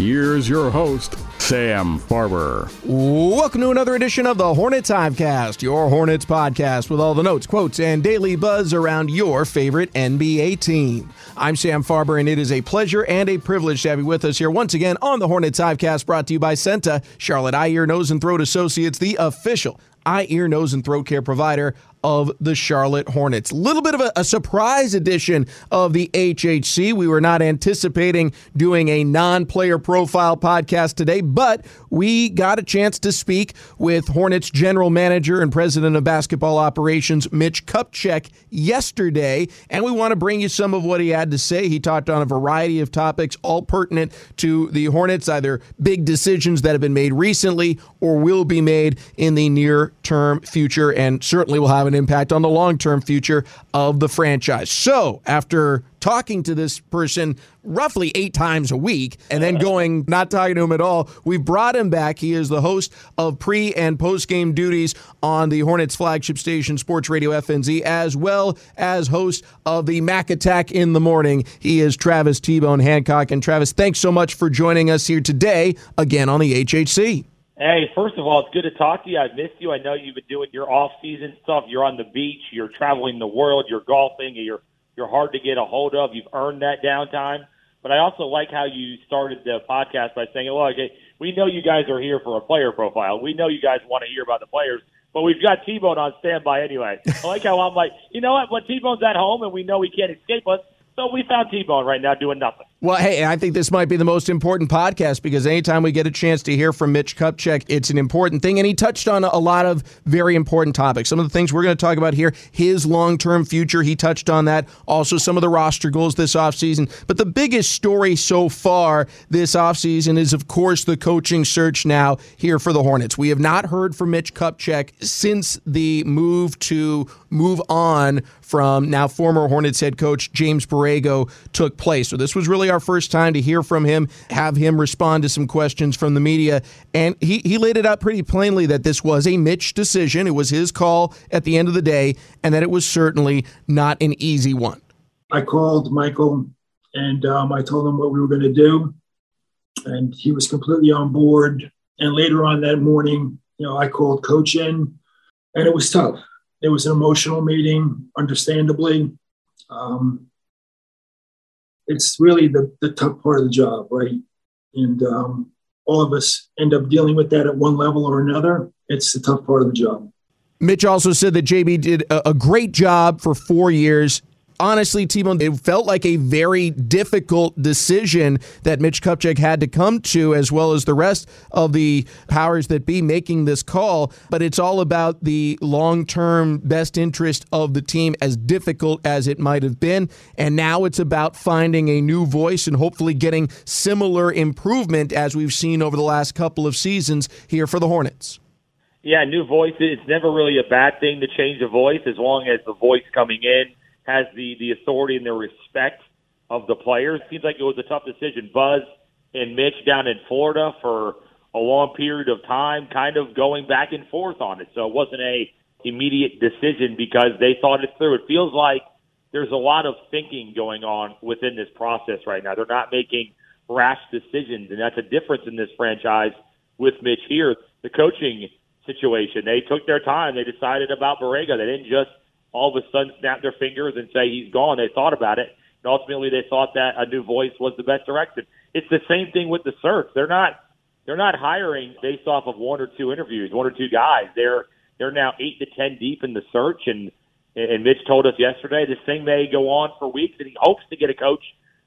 Here's your host, Sam Farber. Welcome to another edition of the Hornets Hivecast, your Hornets podcast with all the notes, quotes, and daily buzz around your favorite NBA team. I'm Sam Farber, and it is a pleasure and a privilege to have you with us here once again on the Hornets Hivecast, brought to you by CEENTA, Charlotte Eye, Ear, Nose, and Throat Associates, the official eye, ear, nose, and throat care provider of the Charlotte Hornets. A Little bit of a, a, surprise edition of the HHC. We were not anticipating doing a non player profile podcast today, but we got a chance to speak with Hornets general manager and president of basketball operations, Mitch Kupchak, yesterday, and we want to bring you some of what he had to say. He talked on a variety of topics, all pertinent to the Hornets, either big decisions that have been made recently or will be made in the near term future, and certainly will have an impact on the long term future of the franchise. So, after talking to this person roughly eight times a week and then going not talking to him at all. We've brought him back. He is the host of pre and post game duties on the Hornets flagship station, Sports Radio FNZ, as well as host of the Mac Attack in the Morning. He is Travis T Bone Hancock. And Travis, thanks so much for joining us here today again on the HHC. Hey, first of all, it's good to talk to you. I've missed you. I know you've been doing your off-season stuff. You're on the beach. You're traveling the world. You're golfing. You're you're hard to get a hold of. You've earned that downtime. But I also like how you started the podcast by saying, "Well, okay, we know you guys are here for a player profile. We know you guys want to hear about the players, but we've got T-Bone on standby anyway." I like how I'm like, you know what? When T-Bone's at home and we know he can't escape us, so we found T-Bone right now doing nothing. Well, hey, I think this might be the most important podcast because anytime we get a chance to hear from Mitch Kupchak, it's an important thing. And he touched on a lot of very important topics. Some of the things we're going to talk about here, his long term future, he touched on that. Also, some of the roster goals this offseason. But the biggest story so far this offseason is, of course, the coaching search now here for the Hornets. We have not heard from Mitch Kupchak since the move to move on from now former Hornets head coach James Borrego took place. So this was really our first time to hear from him, have him respond to some questions from the media. And he, he laid it out pretty plainly that this was a Mitch decision. It was his call at the end of the day, and that it was certainly not an easy one. I called Michael and um, I told him what we were going to do. And he was completely on board. And later on that morning, you know, I called coach in and it was tough. It was an emotional meeting, understandably. Um, it's really the, the tough part of the job, right? And um, all of us end up dealing with that at one level or another. It's the tough part of the job. Mitch also said that JB did a, a great job for four years honestly, T-Bone, it felt like a very difficult decision that Mitch Kupchak had to come to, as well as the rest of the powers that be making this call. But it's all about the long-term best interest of the team, as difficult as it might have been. And now it's about finding a new voice and hopefully getting similar improvement as we've seen over the last couple of seasons here for the Hornets. Yeah, new voice. It's never really a bad thing to change a voice as long as the voice coming in has the the authority and the respect of the players. Seems like it was a tough decision. Buzz and Mitch down in Florida for a long period of time, kind of going back and forth on it. So it wasn't a immediate decision because they thought it through. It feels like there's a lot of thinking going on within this process right now. They're not making rash decisions, and that's a difference in this franchise with Mitch here. The coaching situation, they took their time. They decided about Borrego. They didn't just all of a sudden snap their fingers and say he's gone. They thought about it, and ultimately they thought that a new voice was the best direction. It's the same thing with the search. They're not they're not hiring based off of one or two interviews, one or two guys. They're they're now eight to ten deep in the search, and and Mitch told us yesterday this thing may go on for weeks, and he hopes to get a coach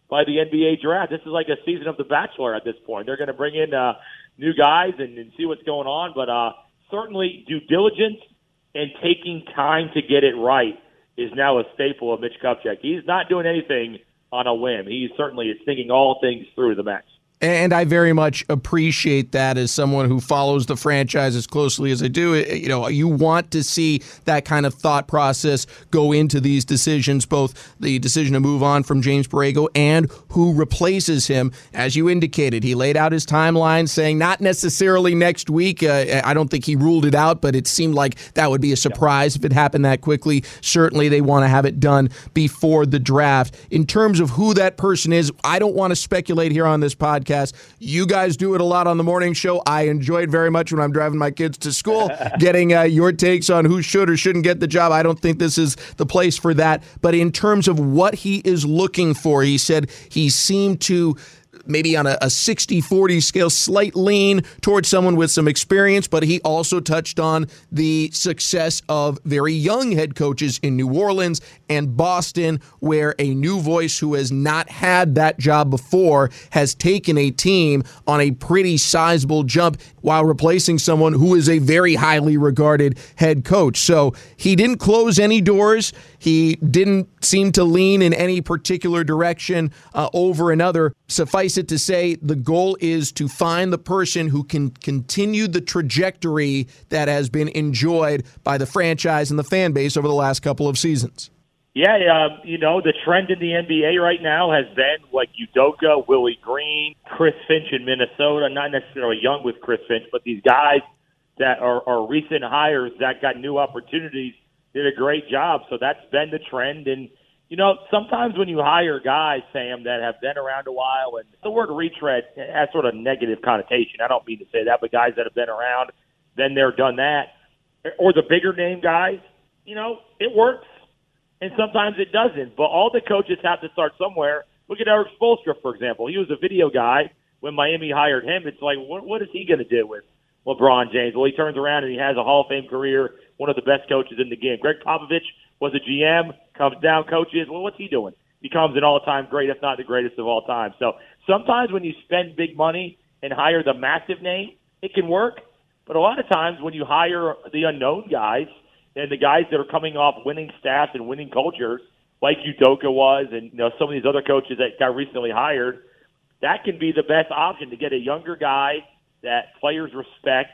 by the NBA draft. This is like a season of The Bachelor at this point. They're going to bring in uh, new guys and, and see what's going on. But uh, certainly, due diligence and taking time to get it right is now a staple of Mitch Kupchak. He's not doing anything on a whim. He certainly is thinking all things through the max. And I very much appreciate that as someone who follows the franchise as closely as I do. You know, you want to see that kind of thought process go into these decisions, both the decision to move on from James Borrego and who replaces him. As you indicated, he laid out his timeline saying not necessarily next week. Uh, I don't think he ruled it out, but it seemed like that would be a surprise if it happened that quickly. Certainly, they want to have it done before the draft. In terms of who that person is, I don't want to speculate here on this podcast podcast. You guys do it a lot on the morning show. I enjoy it very much when I'm driving my kids to school, getting uh, your takes on who should or shouldn't get the job. I don't think this is the place for that. But in terms of what he is looking for, he said he seemed to maybe on a, a 60 40 scale, slight lean towards someone with some experience, but he also touched on the success of very young head coaches in New Orleans and Boston, where a new voice who has not had that job before has taken a team on a pretty sizable jump while replacing someone who is a very highly regarded head coach. So he didn't close any doors. He didn't seem to lean in any particular direction uh, over another. Suffice it to say, the goal is to find the person who can continue the trajectory that has been enjoyed by the franchise and the fan base over the last couple of seasons. Yeah, uh, you know, the trend in the NBA right now has been like Udoka, Willie Green, Chris Finch in Minnesota. Not necessarily young with Chris Finch, but these guys that are, are recent hires that got new opportunities did a great job. So that's been the trend. And, you know, sometimes when you hire guys, Sam, that have been around a while, and the word retread has sort of negative connotation. I don't mean to say that, but guys that have been around, then they're done that. Or the bigger name guys, you know, it works. And sometimes it doesn't. But all the coaches have to start somewhere. Look at Erik Spoelstra, for example. He was a video guy when Miami hired him. It's like, what, what is he going to do with LeBron James? Well, he turns around and he has a Hall of Fame career one of the best coaches in the game. Gregg Popovich was a GM, comes down, coaches. Well, what's he doing? Becomes an all-time great, if not the greatest of all time. So sometimes when you spend big money and hire the massive name, it can work. But a lot of times when you hire the unknown guys and the guys that are coming off winning staffs and winning cultures, like Udoka was, and you know some of these other coaches that got recently hired, that can be the best option to get a younger guy that players respect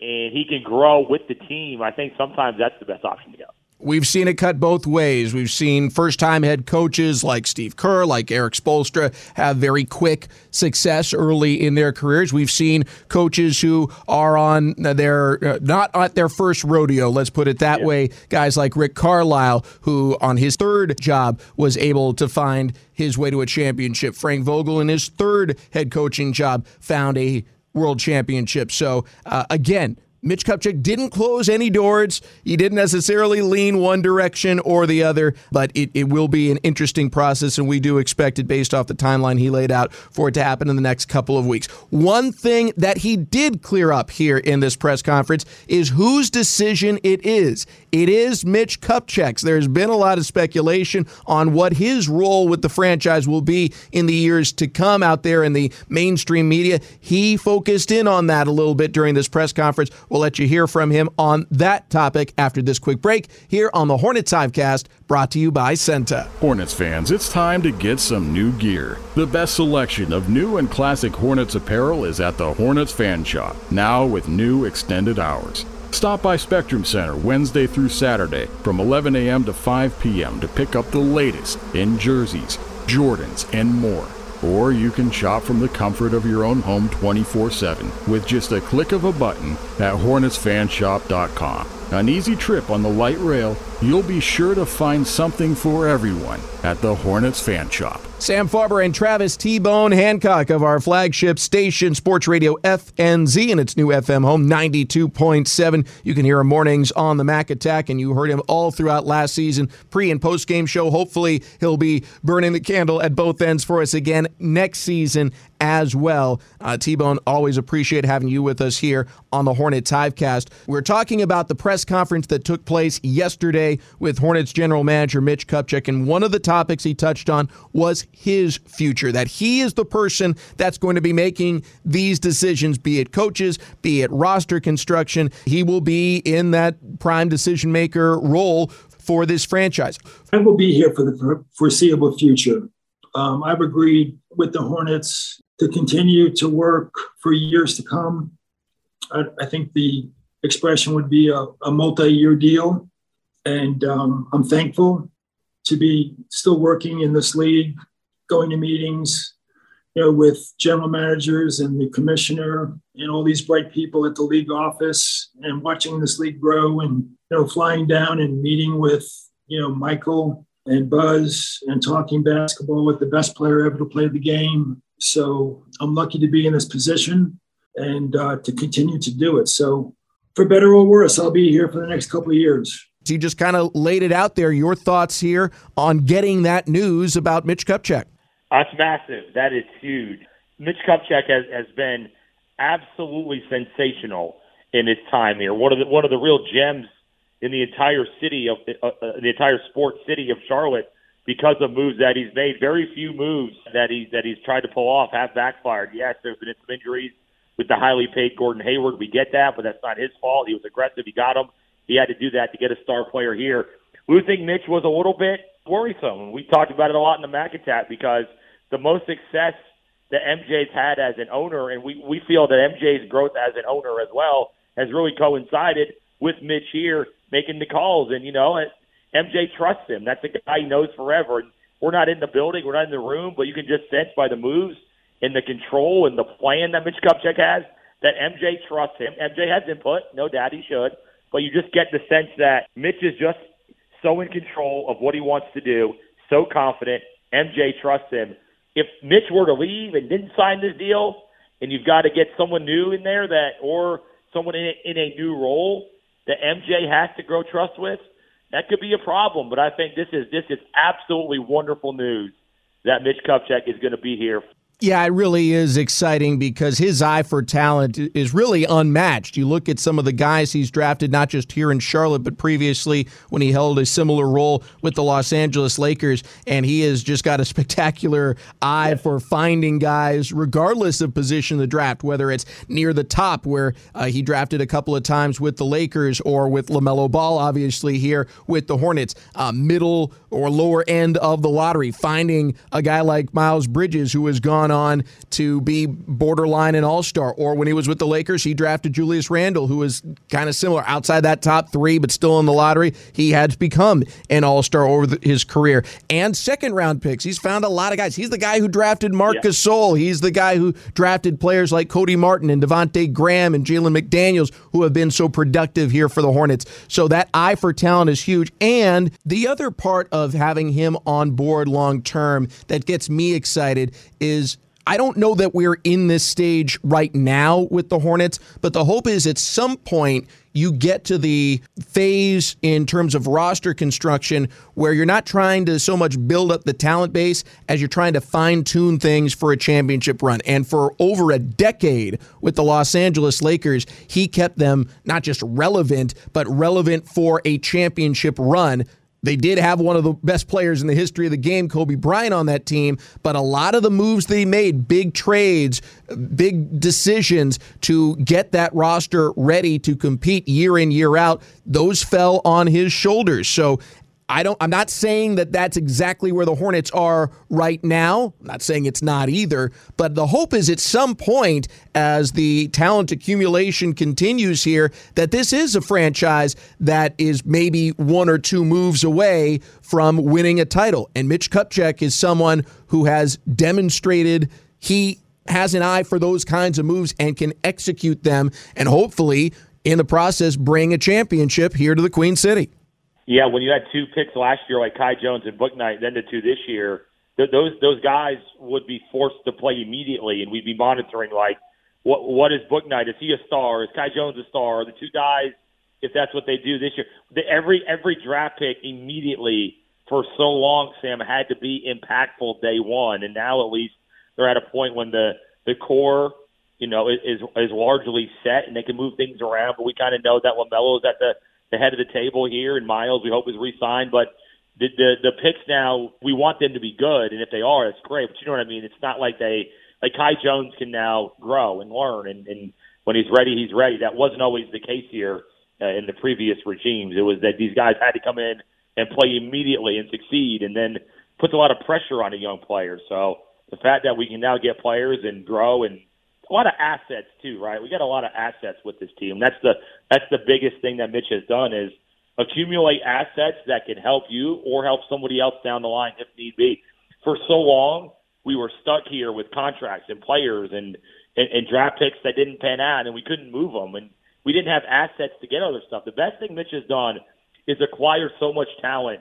and he can grow with the team, I think sometimes that's the best option to go. We've seen it cut both ways. We've seen first time head coaches like Steve Kerr, like Erik Spoelstra, have very quick success early in their careers. We've seen coaches who are on their, uh, not at their first rodeo, let's put it that yeah. way. Guys like Rick Carlisle, who on his third job was able to find his way to a championship. Frank Vogel, in his third head coaching job, found a world championship. So, uh, again, Mitch Kupchak didn't close any doors. He didn't necessarily lean one direction or the other, but it, it will be an interesting process, and we do expect it based off the timeline he laid out for it to happen in the next couple of weeks. One thing that he did clear up here in this press conference is whose decision it is. It is Mitch Kupchak's. There's been a lot of speculation on what his role with the franchise will be in the years to come out there in the mainstream media. He focused in on that a little bit during this press conference. We'll let you hear from him on that topic after this quick break here on the Hornets Hivecast, brought to you by CEENTA. Hornets fans, it's time to get some new gear. The best selection of new and classic Hornets apparel is at the Hornets Fan Shop, now with new extended hours. Stop by Spectrum Center Wednesday through Saturday from 11 a.m. to 5 p.m. to pick up the latest in jerseys, Jordans, and more. Or you can shop from the comfort of your own home 24 7 with just a click of a button at HornetsFanshop.com. An easy trip on the light rail, you'll be sure to find something for everyone at the Hornets Fan Shop. Sam Farber and Travis T Bone Hancock of our flagship station, Sports Radio FNZ, and its new FM home 92.7. You can hear him mornings on the Mac Attack, and you heard him all throughout last season, pre and post game show. Hopefully, he'll be burning the candle at both ends for us again next season as well. Uh, T Bone, always appreciate having you with us here on the Hornets Hivecast. We're talking about the press conference that took place yesterday with Hornets general manager Mitch Kupchak, and one of the topics he touched on was his future, that he is the person that's going to be making these decisions, be it coaches, be it roster construction. He will be in that prime decision maker role for this franchise. I will be here for the foreseeable future. Um, I've agreed with the Hornets to continue to work for years to come. I, I think the expression would be a, a multi year deal. And um, I'm thankful to be still working in this league, going to meetings, you know, with general managers and the commissioner and all these bright people at the league office and watching this league grow and, you know, flying down and meeting with, you know, Michael and Buzz and talking basketball with the best player ever to play the game. So I'm lucky to be in this position and uh, to continue to do it. So for better or worse, I'll be here for the next couple of years. So You just kind of laid it out there. Your thoughts here on getting that news about Mitch Kupchak? That's massive. That is huge. Mitch Kupchak has, has been absolutely sensational in his time here. One of the one of the real gems in the entire city of uh, uh, the entire sports city of Charlotte because of moves that he's made. Very few moves that he that he's tried to pull off have backfired. Yes, there's been some injuries with the highly paid Gordon Hayward. We get that, but that's not his fault. He was aggressive. He got him. He had to do that to get a star player here. Losing Mitch was a little bit worrisome. We talked about it a lot in the Mac Attack because the most success that MJ's had as an owner, and we, we feel that MJ's growth as an owner as well has really coincided with Mitch here making the calls. And, you know, MJ trusts him. That's a guy he knows forever. And we're not in the building, we're not in the room, but you can just sense by the moves and the control and the plan that Mitch Kupchak has that MJ trusts him. MJ has input, no doubt he should, but you just get the sense that Mitch is just so in control of what he wants to do, so confident. MJ trusts him. If Mitch were to leave and didn't sign this deal, and you've got to get someone new in there that, or someone in a, in a new role that MJ has to grow trust with, that could be a problem. But I think this is this is absolutely wonderful news that Mitch Kupchak is going to be here yeah, it really is exciting because his eye for talent is really unmatched. You look at some of the guys he's drafted, not just here in Charlotte, but previously when he held a similar role with the Los Angeles Lakers, and he has just got a spectacular eye for finding guys, regardless of position in the draft, whether it's near the top, where uh, he drafted a couple of times with the Lakers, or with LaMelo Ball, obviously, here with the Hornets, uh, middle or lower end of the lottery, finding a guy like Miles Bridges, who has gone on to be borderline an all star. Or when he was with the Lakers, he drafted Julius Randle, who was kind of similar outside that top three, but still in the lottery. He had become an all star over the, his career. And second round picks. He's found a lot of guys. He's the guy who drafted Marc yeah. Gasol. He's the guy who drafted players like Cody Martin and Devonte Graham and Jalen McDaniels, who have been so productive here for the Hornets. So that eye for talent is huge. And the other part of having him on board long term that gets me excited is I don't know that we're in this stage right now with the Hornets, but the hope is at some point you get to the phase in terms of roster construction where you're not trying to so much build up the talent base as you're trying to fine tune things for a championship run. And for over a decade with the Los Angeles Lakers, he kept them not just relevant, but relevant for a championship run they did have one of the best players in the history of the game, Kobe Bryant, on that team, but a lot of the moves they made, big trades, big decisions to get that roster ready to compete year in, year out, those fell on his shoulders. So I don't I'm not saying that that's exactly where the Hornets are right now. I'm not saying it's not either, but the hope is at some point as the talent accumulation continues here that this is a franchise that is maybe one or two moves away from winning a title. And Mitch Kupchak is someone who has demonstrated he has an eye for those kinds of moves and can execute them and hopefully in the process bring a championship here to the Queen City. Yeah, when you had two picks last year like Kai Jones and Bouknight, then the two this year, th- those those guys would be forced to play immediately, and we'd be monitoring like what what is Bouknight? Is he a star? Is Kai Jones a star? Are the two guys, if that's what they do this year, the, every every draft pick immediately for so long, Sam had to be impactful day one, and now at least they're at a point when the the core, you know, is is largely set, and they can move things around. But we kind of know that LaMelo is at the the head of the table here, and Miles we hope is re-signed. But the, the the picks now, we want them to be good, and if they are, it's great. But you know what I mean? It's not like they like Kai Jones can now grow and learn, and, and when he's ready, he's ready. That wasn't always the case here uh, in the previous regimes. It was that these guys had to come in and play immediately and succeed, and then puts a lot of pressure on a young player. So the fact that we can now get players and grow and a lot of assets too, right? We got a lot of assets with this team. That's the that's the biggest thing that Mitch has done is accumulate assets that can help you or help somebody else down the line if need be. For so long, we were stuck here with contracts and players and, and, and draft picks that didn't pan out, and we couldn't move them, and we didn't have assets to get other stuff. The best thing Mitch has done is acquire so much talent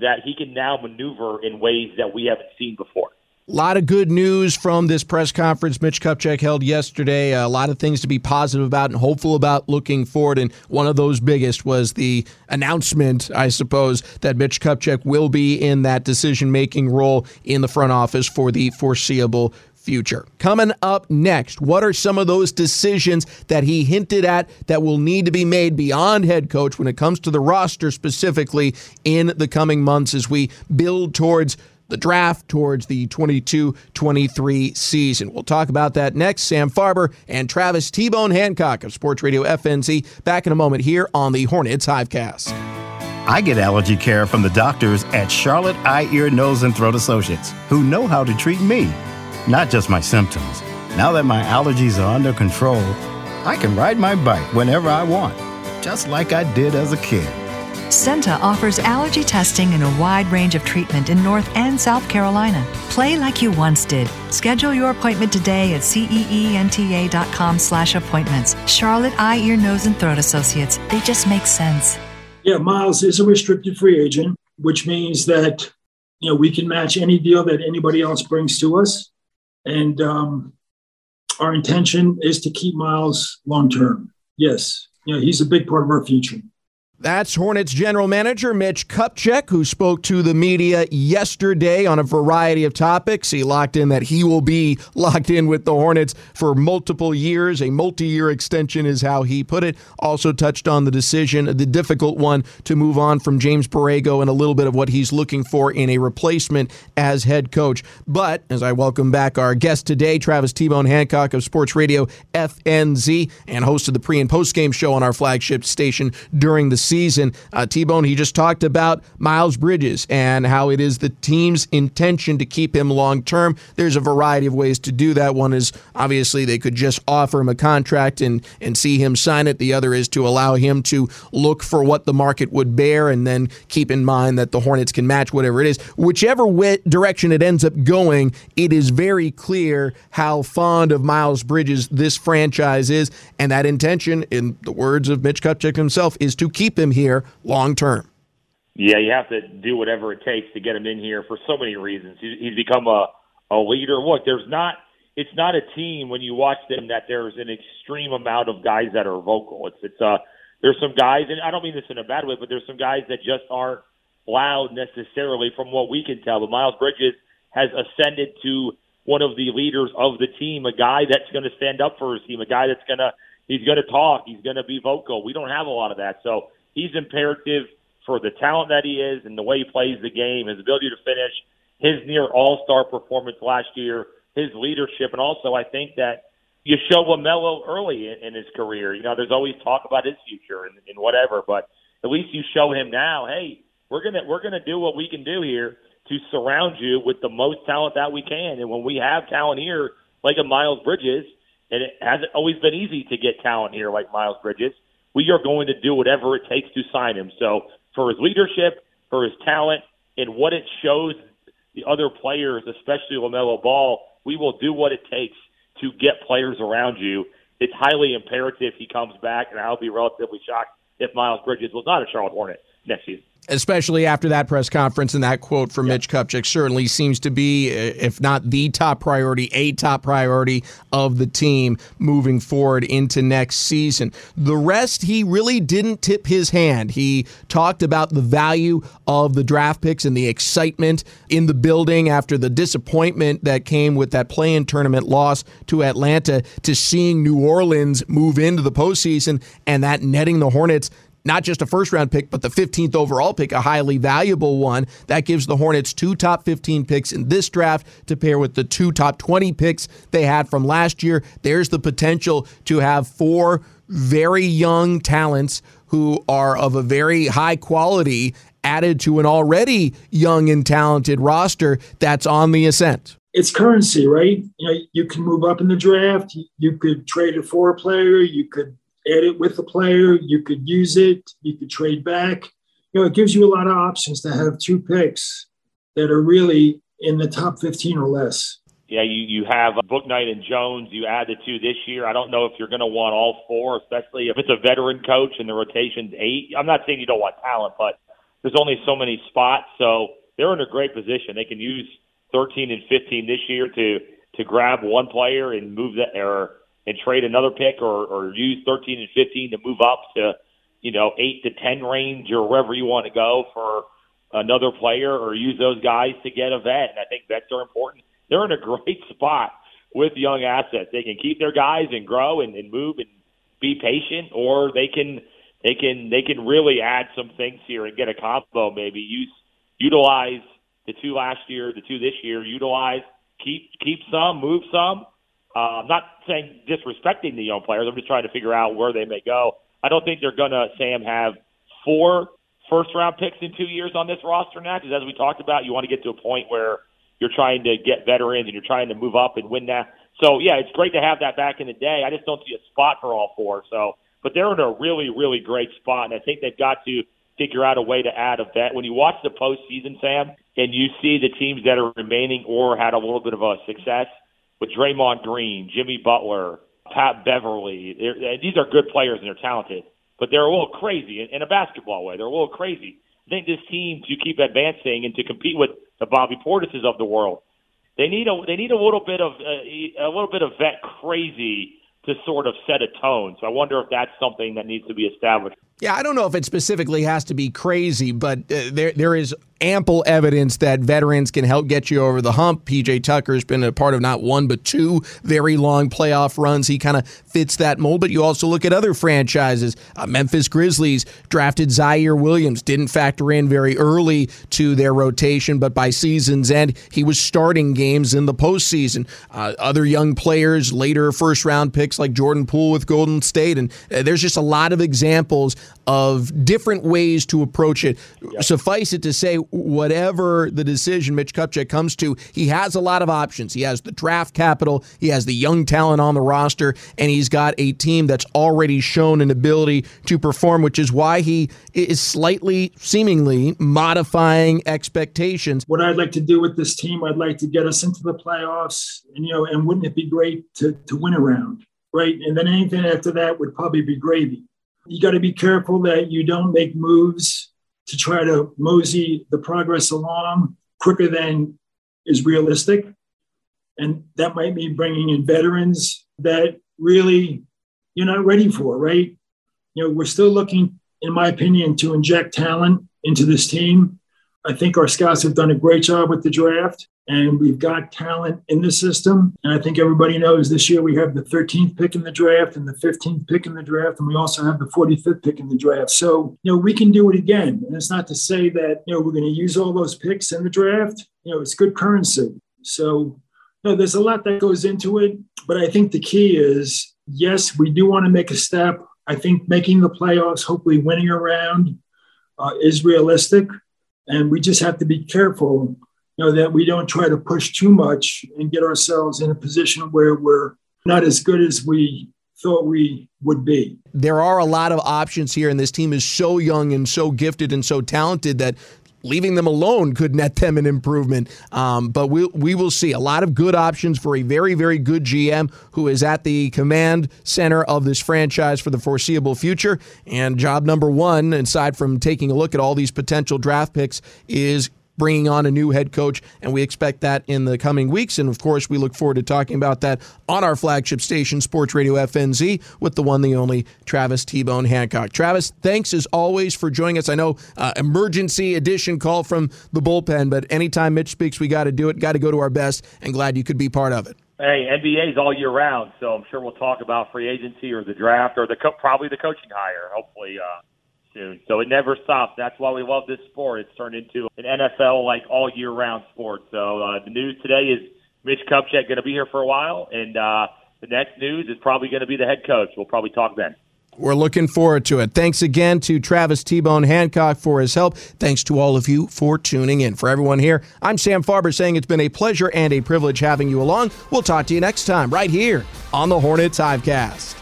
that he can now maneuver in ways that we haven't seen before. A lot of good news from this press conference Mitch Kupchak held yesterday. A lot of things to be positive about and hopeful about looking forward. And one of those biggest was the announcement, I suppose, that Mitch Kupchak will be in that decision making role in the front office for the foreseeable future. Coming up next, what are some of those decisions that he hinted at that will need to be made beyond head coach when it comes to the roster specifically in the coming months as we build towards the draft towards the 22 23 season. We'll talk about that next. Sam Farber and Travis T Bone Hancock of Sports Radio FNZ back in a moment here on the Hornets Hivecast. I get allergy care from the doctors at Charlotte Eye, Ear, Nose, and Throat Associates who know how to treat me, not just my symptoms. Now that my allergies are under control, I can ride my bike whenever I want, just like I did as a kid. CEENTA offers allergy testing and a wide range of treatment in North and South Carolina. Play like you once did. Schedule your appointment today at ceenta.com slash appointments. Charlotte Eye, Ear, Nose, and Throat Associates. They just make sense. Yeah, Miles is a restricted free agent, which means that, you know, we can match any deal that anybody else brings to us. And um, our intention is to keep Miles long term. Yes, you know, he's a big part of our future. That's Hornets general manager Mitch Kupchak, who spoke to the media yesterday on a variety of topics. He locked in that he will be locked in with the Hornets for multiple years. A multi year extension is how he put it. Also touched on the decision, the difficult one, to move on from James Borrego and a little bit of what he's looking for in a replacement as head coach. But as I welcome back our guest today, Travis T Bone Hancock of Sports Radio FNZ and host of the pre and post game show on our flagship station during the season. Uh, T Bone, he just talked about Miles Bridges and how it is the team's intention to keep him long term. There's a variety of ways to do that. One is obviously they could just offer him a contract and, and see him sign it. The other is to allow him to look for what the market would bear and then keep in mind that the Hornets can match whatever it is. Whichever way, direction it ends up going, it is very clear how fond of Miles Bridges this franchise is. And that intention, in the words of Mitch Kupchak himself, is to keep him here long term. Yeah, you have to do whatever it takes to get him in here for so many reasons. He's become a a leader. Look, there's not it's not a team when you watch them that there's an extreme amount of guys that are vocal. It's it's uh there's some guys and I don't mean this in a bad way, but there's some guys that just aren't loud necessarily from what we can tell. But Miles Bridges has ascended to one of the leaders of the team, a guy that's going to stand up for his team, a guy that's going to he's going to talk, he's going to be vocal. We don't have a lot of that, so he's imperative for the talent that he is and the way he plays the game, his ability to finish, his near all star performance last year, his leadership, and also I think that you show LaMelo early in, in his career. You know, there's always talk about his future and, and whatever, but at least you show him now, hey, we're gonna we're gonna do what we can do here to surround you with the most talent that we can. And when we have talent here, like a Miles Bridges, and it hasn't always been easy to get talent here like Miles Bridges, we are going to do whatever it takes to sign him. So for his leadership, for his talent, and what it shows the other players, especially LaMelo Ball, we will do what it takes to get players around you. It's highly imperative he comes back, and I'll be relatively shocked if Miles Bridges was not a Charlotte Hornet next season. Especially after that press conference and that quote from Mitch Kupchak certainly seems to be, eh, if not the top priority, a top priority of the team moving forward into next season. The rest, he really didn't tip his hand. He talked about the value of the draft picks and the excitement in the building after the disappointment that came with that play-in tournament loss to Atlanta to seeing New Orleans move into the postseason and that netting the Hornets not just a first round pick, but the 15th overall pick, a highly valuable one. That gives the Hornets two top 15 picks in this draft to pair with the two top 20 picks they had from last year. There's the potential to have four very young talents who are of a very high quality added to an already young and talented roster that's on the ascent. It's currency, right? You know, you can move up in the draft. You could trade it for a player. You could edit with the player. You could use it. You could trade back. You know, it gives you a lot of options to have two picks that are really in the top 15 or less. Yeah, you, you have uh, Bouknight and Jones. You add the two this year. I don't know if you're going to want all four, especially if it's a veteran coach and the rotation's eight. I'm not saying you don't want talent, but there's only so many spots. So they're in a great position. They can use 13 and 15 this year to to grab one player and move that or and trade another pick or, or use 13 and 15 to move up to, you know, 8 to 10 range or wherever you want to go for another player or use those guys to get a vet. And I think vets are important. They're in a great spot with young assets. They can keep their guys and grow and, and move and be patient, or they can they can they can really add some things here and get a combo. Maybe use utilize the two last year, the two this year. Utilize keep keep some, move some, uh, I'm not saying disrespecting the young players. I'm just trying to figure out where they may go. I don't think they're going to, Sam, have four first round picks in two years on this roster now, because as we talked about, you want to get to a point where you're trying to get veterans and you're trying to move up and win that. So, yeah, it's great to have that back in the day. I just don't see a spot for all four. So, but they're in a really, really great spot, and I think they've got to figure out a way to add a vet. When you watch the postseason, Sam, and you see the teams that are remaining or had a little bit of a success – with Draymond Green, Jimmy Butler, Pat Beverley. They're, these are good players and they're talented, but they're a little crazy in, a basketball way. They're a little crazy. I think this team to keep advancing and to compete with the Bobby Portises of the world, they need a they need a little bit of uh, a little bit of vet crazy to sort of set a tone. So I wonder if that's something that needs to be established. Yeah, I don't know if it specifically has to be crazy, but uh, there there is ample evidence that veterans can help get you over the hump. PJ Tucker's been a part of not one but two very long playoff runs. He kind of fits that mold. But you also look at other franchises. Uh, Memphis Grizzlies drafted Ziaire Williams, didn't factor in very early to their rotation, but by season's end, he was starting games in the postseason. Uh, other young players, later first round picks like Jordan Poole with Golden State, and uh, there's just a lot of examples of different ways to approach it. Yep. Suffice it to say, whatever the decision Mitch Kupchak comes to, he has a lot of options. He has the draft capital, he has the young talent on the roster, and he's got a team that's already shown an ability to perform, which is why he is slightly, seemingly modifying expectations. What I'd like to do with this team, I'd like to get us into the playoffs, and you know, and wouldn't it be great to to win around, right? And then anything after that would probably be gravy. You got to be careful that you don't make moves to try to mosey the progress along quicker than is realistic. And that might mean bringing in veterans that really you're not ready for, right? You know, we're still looking, in my opinion, to inject talent into this team. I think our scouts have done a great job with the draft and we've got talent in the system. And I think everybody knows this year we have the 13th pick in the draft and the 15th pick in the draft, and we also have the 45th pick in the draft. So, you know, we can do it again. And it's not to say that, you know, we're going to use all those picks in the draft. You know, it's good currency. So, you know, there's a lot that goes into it. But I think the key is yes, we do want to make a step. I think making the playoffs, hopefully winning around, uh, is realistic. And we just have to be careful you know, that we don't try to push too much and get ourselves in a position where we're not as good as we thought we would be. There are a lot of options here, and this team is so young and so gifted and so talented that leaving them alone could net them an improvement. Um, but we, we will see a lot of good options for a very, very good GM who is at the command center of this franchise for the foreseeable future. And job number one, aside from taking a look at all these potential draft picks, is bringing on a new head coach, and we expect that in the coming weeks. And of course, we look forward to talking about that on our flagship station, Sports Radio FNZ, with the one, the only Travis T Bone Hancock. Travis, thanks as always for joining us. I know uh, emergency edition call from the bullpen, but anytime Mitch speaks, we got to do it, got to go to our best, and glad you could be part of it. Hey, NBA's all year round, so I'm sure we'll talk about free agency or the draft or the co- probably the coaching hire. Hopefully, uh, soon. So it never stops. That's why we love this sport. It's turned into an NFL like all year round sport. So uh, the news today is Mitch Kupchak going to be here for a while, and uh, the next news is probably going to be the head coach. We'll probably talk then. We're looking forward to it. Thanks again to Travis T Bone Hancock for his help. Thanks to all of you for tuning in. For everyone here, I'm Sam Farber saying it's been a pleasure and a privilege having you along. We'll talk to you next time right here on the Hornets Hivecast.